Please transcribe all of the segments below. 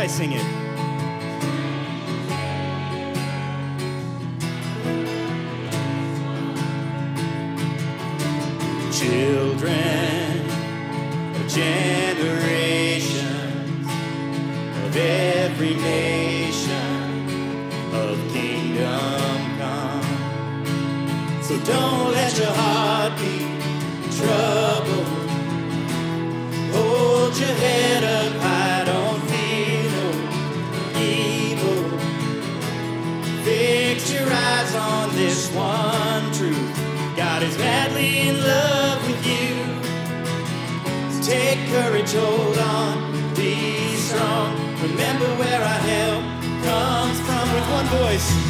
guys sing it. Children of generations of every nation of kingdom come. So don't let your Fix your eyes on this one truth. God is madly in love with you. So take courage, hold on, be strong. Remember where our help comes from with one voice.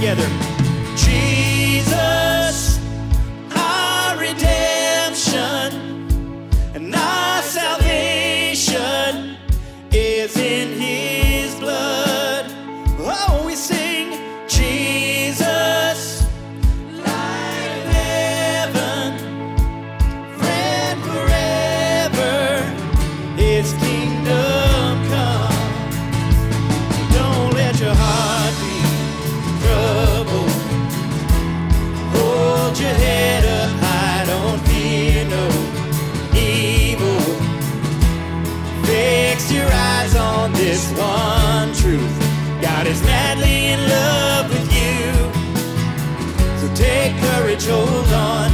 Together. Jesus, our redemption and our salvation is in his this one truth. God is madly in love with you. So take courage, hold on,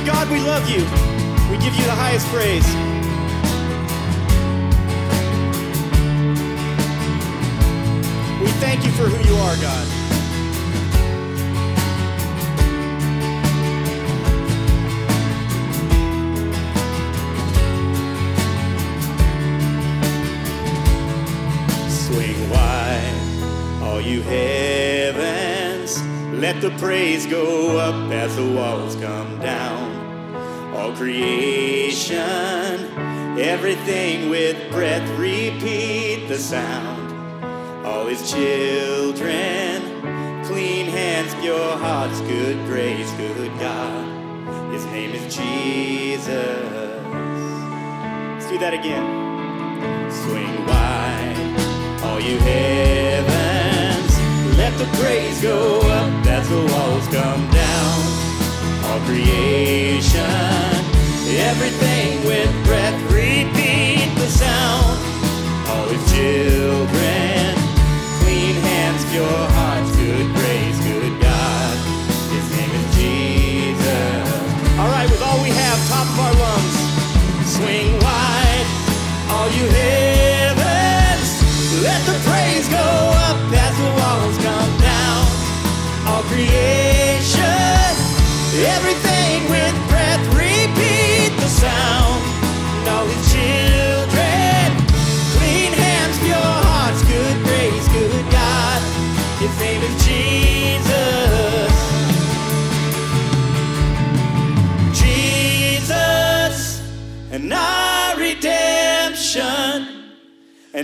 Father God, we love you. We give you the highest praise. We thank you for who you are, God. Swing wide, all you heavens. Let the praise go up as the walls come down. All creation, everything with breath, repeat the sound. All his children, clean hands, pure hearts, good grace, good God. His name is Jesus. Let's do that again. Swing wide, all you heavens. The praise go up as the walls come down. All creation, everything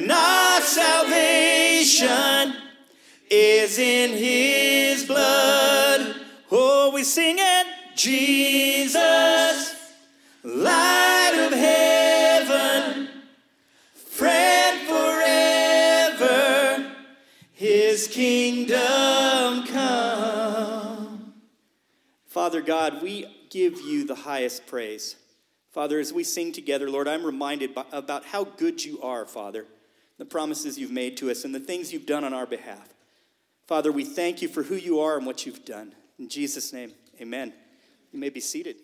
and our salvation is in his blood. Oh, we sing it. Jesus, light of heaven, friend forever, his kingdom come. Father God, we give you the highest praise Father, as we sing together, Lord, I'm reminded by, about how good you are, Father, the promises you've made to us and the things you've done on our behalf. Father, we thank you for who you are and what you've done. In Jesus' name, amen. You may be seated.